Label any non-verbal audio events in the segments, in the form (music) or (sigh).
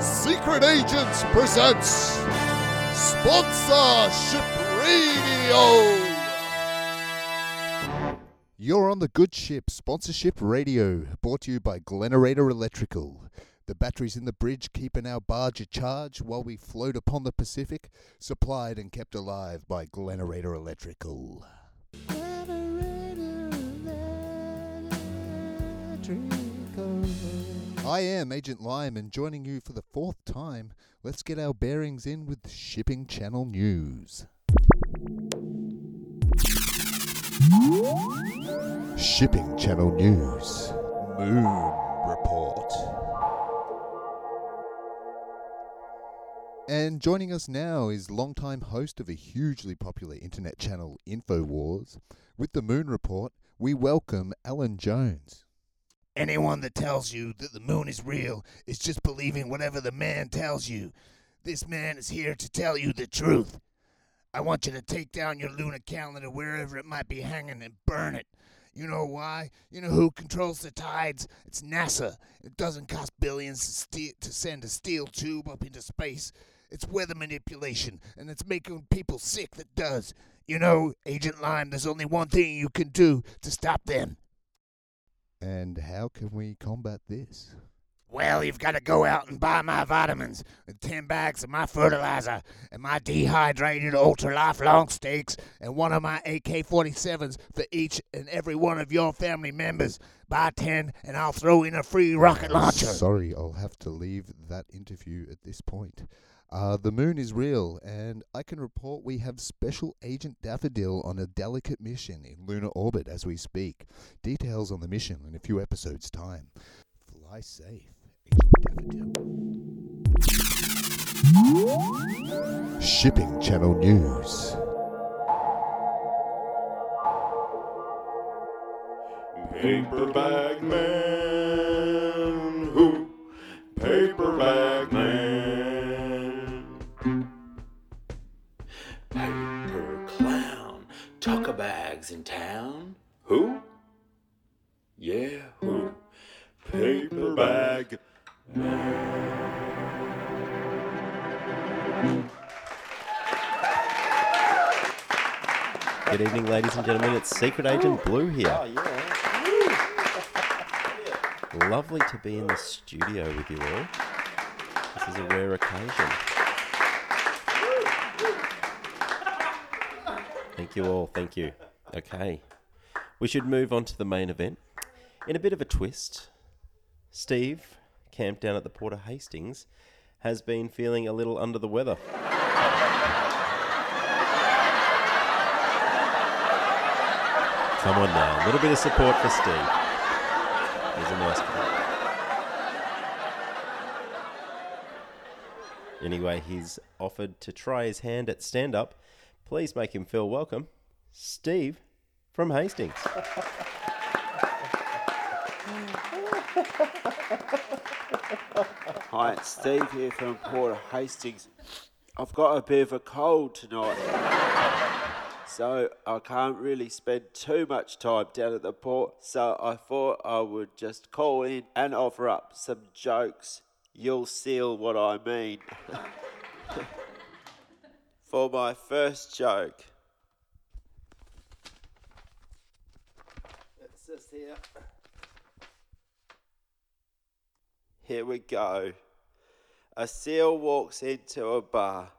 Secret Agents presents Sponsorship Radio. You're on the good ship, Sponsorship Radio, brought to you by Glenerator Electrical. The batteries in the bridge keeping our barge a charge while we float upon the Pacific, supplied and kept alive by Glenerator Electrical. I am Agent Lime and joining you for the fourth time. Let's get our bearings in with Shipping Channel News. Shipping Channel News. Moon Report. And joining us now is longtime host of a hugely popular internet channel, InfoWars. With the Moon Report, we welcome Alan Jones. Anyone that tells you that the moon is real is just believing whatever the man tells you. This man is here to tell you the truth. I want you to take down your lunar calendar wherever it might be hanging and burn it. You know why? You know who controls the tides? It's NASA. It doesn't cost billions to, to send a steel tube up into space. It's weather manipulation, and it's making people sick that does. You know, Agent Lime, there's only one thing you can do to stop them. And how can we combat this? Well, you've got to go out and buy my vitamins and 10 bags of my fertilizer and my dehydrated ultra lifelong steaks and one of my AK 47s for each and every one of your family members. Buy 10 and I'll throw in a free rocket launcher. Sorry, I'll have to leave that interview at this point. Uh, the moon is real, and I can report we have Special Agent Daffodil on a delicate mission in lunar orbit as we speak. Details on the mission in a few episodes' time. Fly safe, Agent Daffodil. Shipping Channel News. Paperback man, bags in town. Who? Yeah, who? Paperback Good evening, ladies and gentlemen. It's Secret Agent Blue here. Oh, (laughs) Lovely to be in the studio with you all. This is a rare occasion. Thank you all. Thank you. Okay. We should move on to the main event. In a bit of a twist, Steve, camped down at the Port of Hastings, has been feeling a little under the weather. Come on now, a little bit of support for Steve. He's a nice guy. Anyway, he's offered to try his hand at stand up. Please make him feel welcome. Steve from Hastings. Hi, it's Steve here from Port Hastings. I've got a bit of a cold tonight, so I can't really spend too much time down at the port. So I thought I would just call in and offer up some jokes. You'll seal what I mean. (laughs) For my first joke, it's just here. Here we go. A seal walks into a bar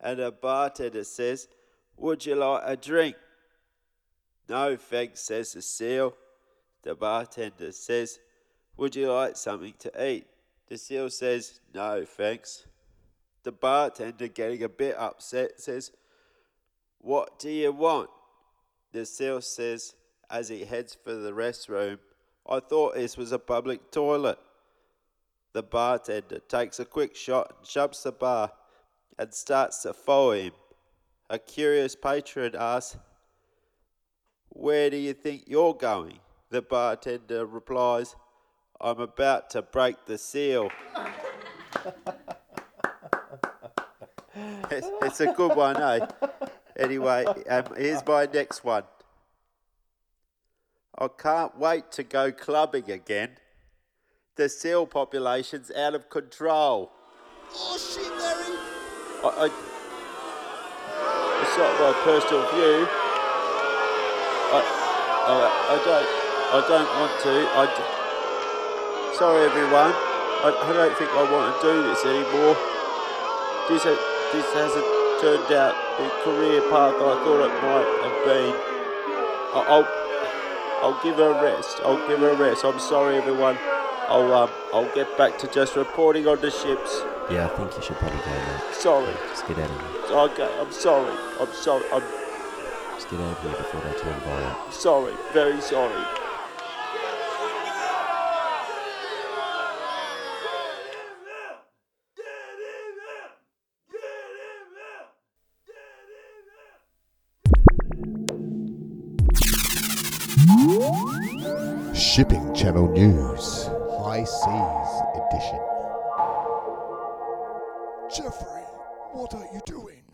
and a bartender says, Would you like a drink? No, thanks, says the seal. The bartender says, Would you like something to eat? The seal says, No, thanks. The bartender, getting a bit upset, says, What do you want? The seal says, as he heads for the restroom, I thought this was a public toilet. The bartender takes a quick shot and jumps the bar and starts to follow him. A curious patron asks, Where do you think you're going? The bartender replies, I'm about to break the seal. (laughs) it's, it's a good one, eh? Anyway, um, here's my next one. I can't wait to go clubbing again. The seal population's out of control. Oh shit, Larry! I, I, it's not my personal view. I, I, I don't, I don't want to. I, d- sorry, everyone. I, I don't think I want to do this anymore. This, ha- this hasn't turned out the career path I thought it might have been. I- I'll, I'll give her a rest. I'll give her a rest. I'm sorry, everyone. I'll, um, I'll get back to just reporting on the ships. Yeah, I think you should probably go. Sorry. Just get out of here. Okay, I'm sorry. I'm sorry. I'm Just get out of here before they turn violent. sorry. Very sorry. Shipping Channel News, High Seas Edition. Jeffrey, what are you doing?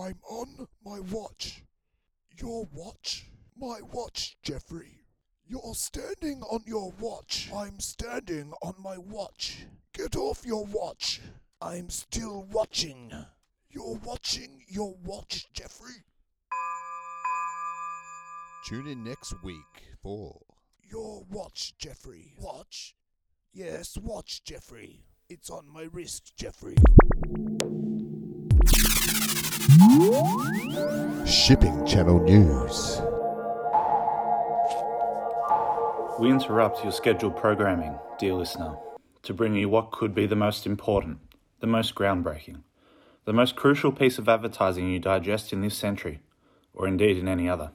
I'm on my watch. Your watch? My watch, Jeffrey. You're standing on your watch. I'm standing on my watch. Get off your watch. I'm still watching. You're watching your watch, Jeffrey. Tune in next week for Your Watch, Jeffrey. Watch? Yes, watch, Jeffrey. It's on my wrist, Jeffrey. Shipping Channel News. We interrupt your scheduled programming, dear listener, to bring you what could be the most important, the most groundbreaking, the most crucial piece of advertising you digest in this century, or indeed in any other.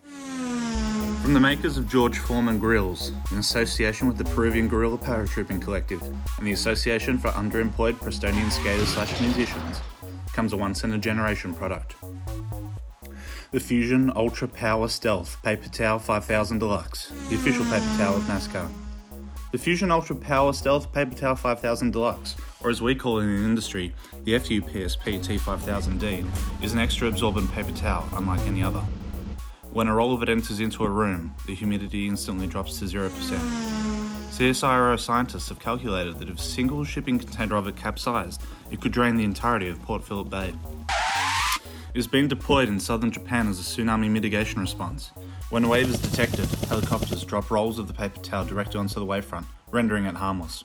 From the makers of George Foreman Grills, in association with the Peruvian Guerrilla Paratrooping Collective and the Association for Underemployed Prestonian Skaters slash Musicians, comes a once in a generation product. The Fusion Ultra Power Stealth Paper Towel 5000 Deluxe, the official paper towel of NASCAR. The Fusion Ultra Power Stealth Paper Towel 5000 Deluxe, or as we call it in the industry, the FUPSP T5000D, is an extra absorbent paper towel unlike any other. When a roll of it enters into a room, the humidity instantly drops to 0%. CSIRO scientists have calculated that if a single shipping container of it capsized, it could drain the entirety of Port Phillip Bay. It has been deployed in southern Japan as a tsunami mitigation response. When a wave is detected, helicopters drop rolls of the paper towel directly onto the wavefront, rendering it harmless.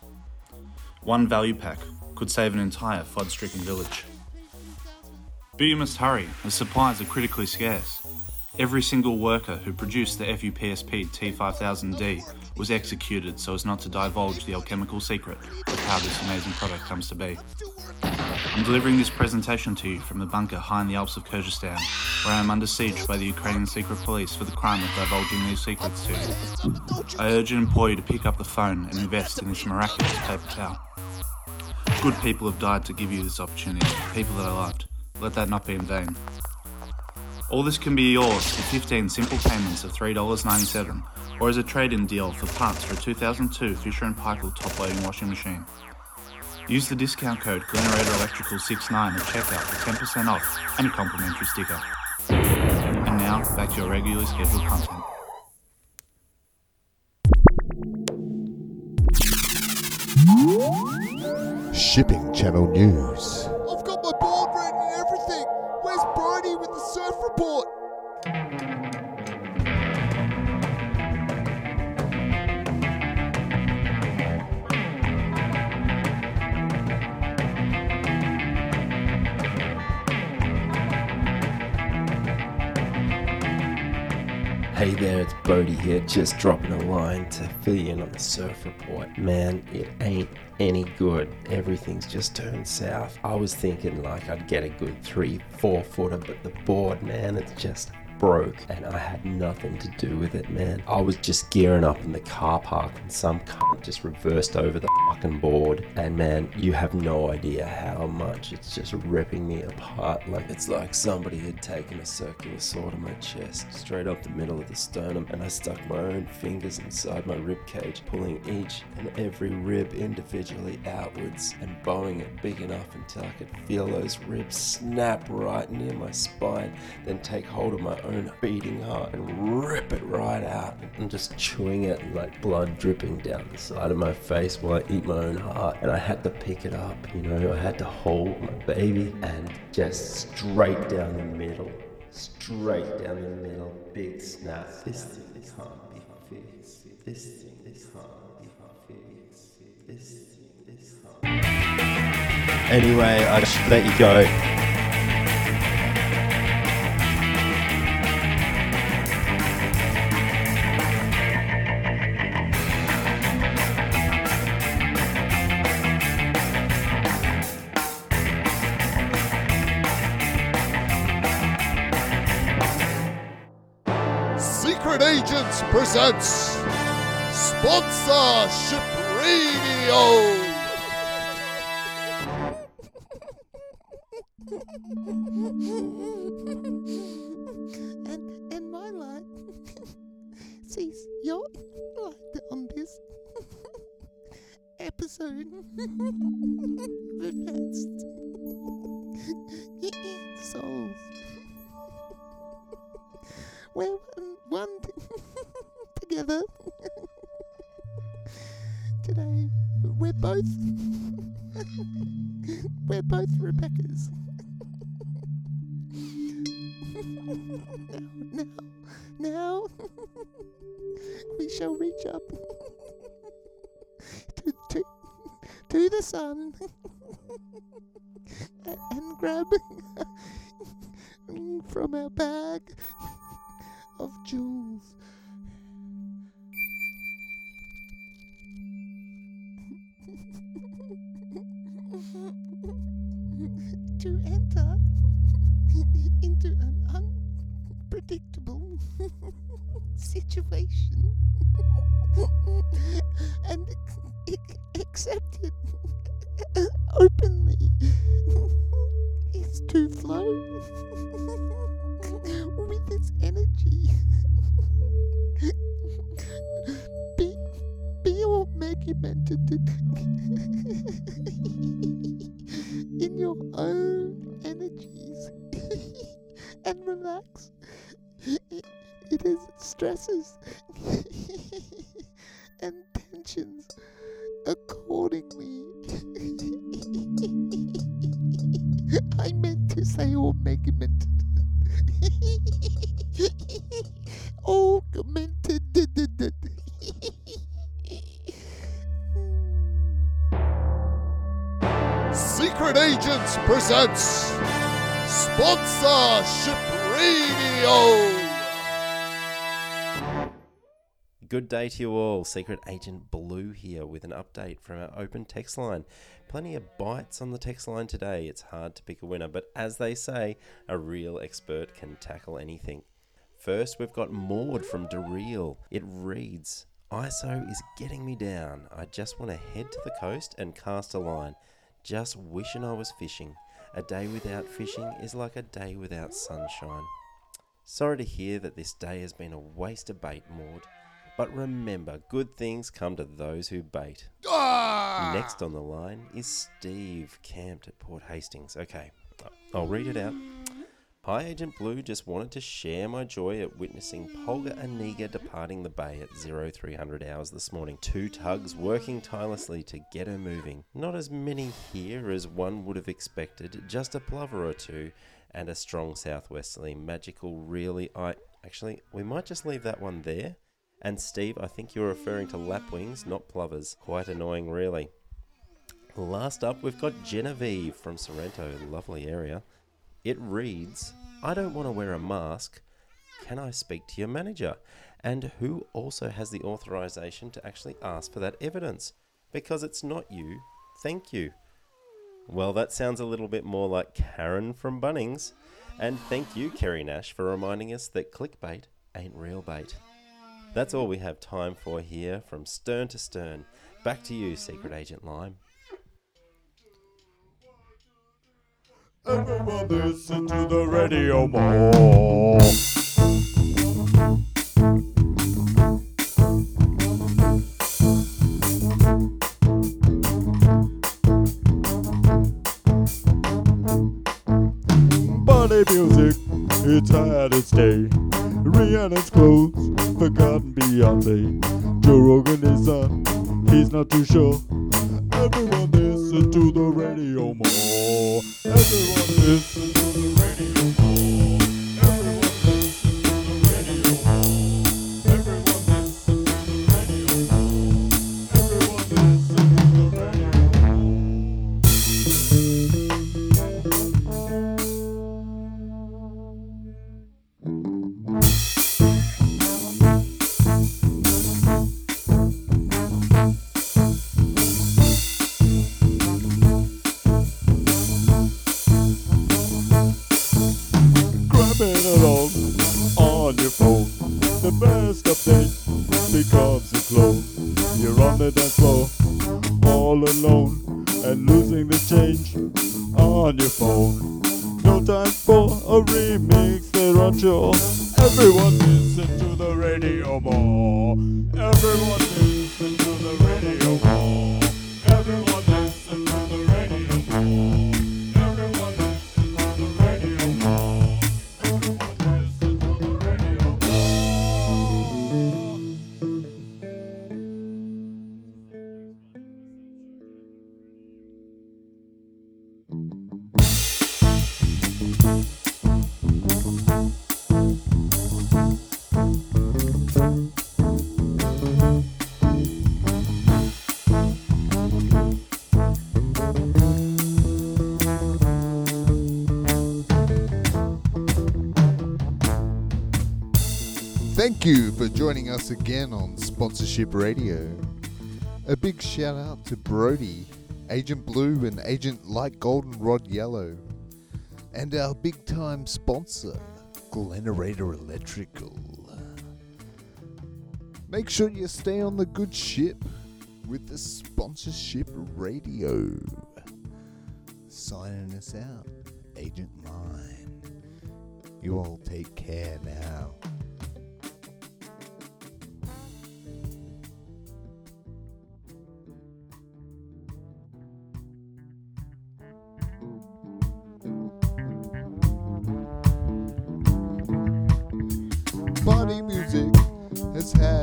One value pack could save an entire flood stricken village. But you must hurry, as supplies are critically scarce. Every single worker who produced the FUPSP T5000D was executed so as not to divulge the alchemical secret of how this amazing product comes to be. I'm delivering this presentation to you from the bunker high in the Alps of Kyrgyzstan, where I am under siege by the Ukrainian secret police for the crime of divulging these secrets to you. I urge and implore you to pick up the phone and invest in this miraculous paper towel. Good people have died to give you this opportunity, people that I loved. Let that not be in vain. All this can be yours for 15 simple payments of $3.97 or as a trade-in deal for parts for a 2002 Fisher & Paykel top-loading washing machine. Use the discount code Glenerator Electrical 69 at checkout for 10% off and a complimentary sticker. And now, back to your regularly scheduled content. Shipping Channel News. Bodie here, just dropping a line to fill you in on the surf report. Man, it ain't any good. Everything's just turned south. I was thinking like I'd get a good three, four footer, but the board, man, it's just broke and I had nothing to do with it, man. I was just gearing up in the car park and some cunt just reversed over the fucking board. And man, you have no idea how much it's just ripping me apart. Like it's like somebody had taken a circular saw to my chest, straight up the middle of the sternum, and I stuck my own fingers inside my rib cage, pulling each and every rib individually outwards and bowing it big enough until I could feel those ribs snap right near my spine, then take hold of my own own beating heart and rip it right out and just chewing it like blood dripping down the side of my face while I eat my own heart. And I had to pick it up, you know, I had to hold my baby and just straight down the middle, straight down the middle, big snap. This thing can't be fixed. This thing, this can't be fixed. This thing, can't. Anyway, I should let you go. Presents Sponsorship Radio. Rebecca's. now, now, now, we shall reach up (laughs) to, to, to the sun (laughs) and, and grab (laughs) from our bag of jewels. (laughs) situation (laughs) and ac- accept it (laughs) openly is to flow with its energy. be, be augmented in your own (laughs) and tensions accordingly. (laughs) I meant to say augmented. augmented. (laughs) Secret Agents presents Sponsorship Radio. Good day to you all. Secret Agent Blue here with an update from our open text line. Plenty of bites on the text line today. It's hard to pick a winner, but as they say, a real expert can tackle anything. First, we've got Maud from Dereal. It reads ISO is getting me down. I just want to head to the coast and cast a line. Just wishing I was fishing. A day without fishing is like a day without sunshine. Sorry to hear that this day has been a waste of bait, Maud. But remember, good things come to those who bait. Ah! Next on the line is Steve, camped at Port Hastings. Okay, I'll read it out. Hi, Agent Blue. Just wanted to share my joy at witnessing Polga Aniga departing the bay at 0300 hours this morning. Two tugs working tirelessly to get her moving. Not as many here as one would have expected, just a plover or two, and a strong southwesterly. Magical, really. I. Actually, we might just leave that one there. And Steve, I think you're referring to lapwings, not plovers. Quite annoying, really. Last up, we've got Genevieve from Sorrento, lovely area. It reads, I don't want to wear a mask. Can I speak to your manager? And who also has the authorization to actually ask for that evidence? Because it's not you. Thank you. Well, that sounds a little bit more like Karen from Bunnings. And thank you, Kerry Nash, for reminding us that clickbait ain't real bait. That's all we have time for here from stern to stern. Back to you, Secret Agent Lime. Everyone listen to the radio more. Bunny music, it's had its day. Thank you. Becomes a clone. You're on the dance floor, all alone, and losing the change on your phone. No time for a remix, they're unsure. Everyone listen to the radio more. Everyone listen to the radio more. Thank you for joining us again on Sponsorship Radio. A big shout out to Brody, Agent Blue, and Agent Light Goldenrod Yellow, and our big time sponsor, Glenerator Electrical. Make sure you stay on the good ship with the Sponsorship Radio. Signing us out, Agent Mine. You all take care now.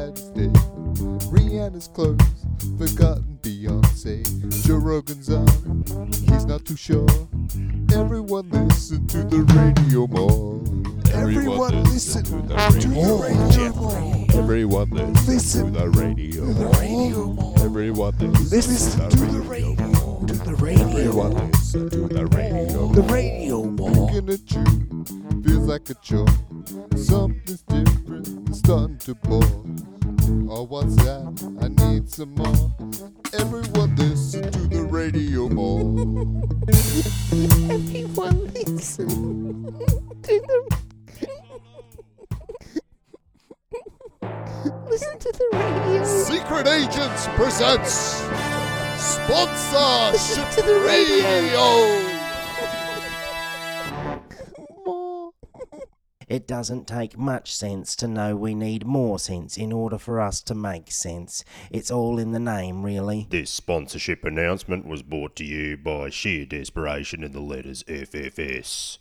Has had its day. Rihanna's close, forgotten Beyonce. Joe Rogan's on, he's not too sure. Everyone listen to the radio more. Everyone listen to the radio more. Everyone listen to the radio more. Everyone listen to the radio to the radio. Everyone listen to the radio. The radio more. Looking at you feels like a chore. Something's different, it's starting to bore. Oh, what's that? I need some more. Everyone listen to the radio more. Everyone listen to the listen to the radio. Secret Agents presents Sponsorship to the radio. It doesn't take much sense to know we need more sense in order for us to make sense. It's all in the name, really. This sponsorship announcement was brought to you by sheer desperation in the letters FFS.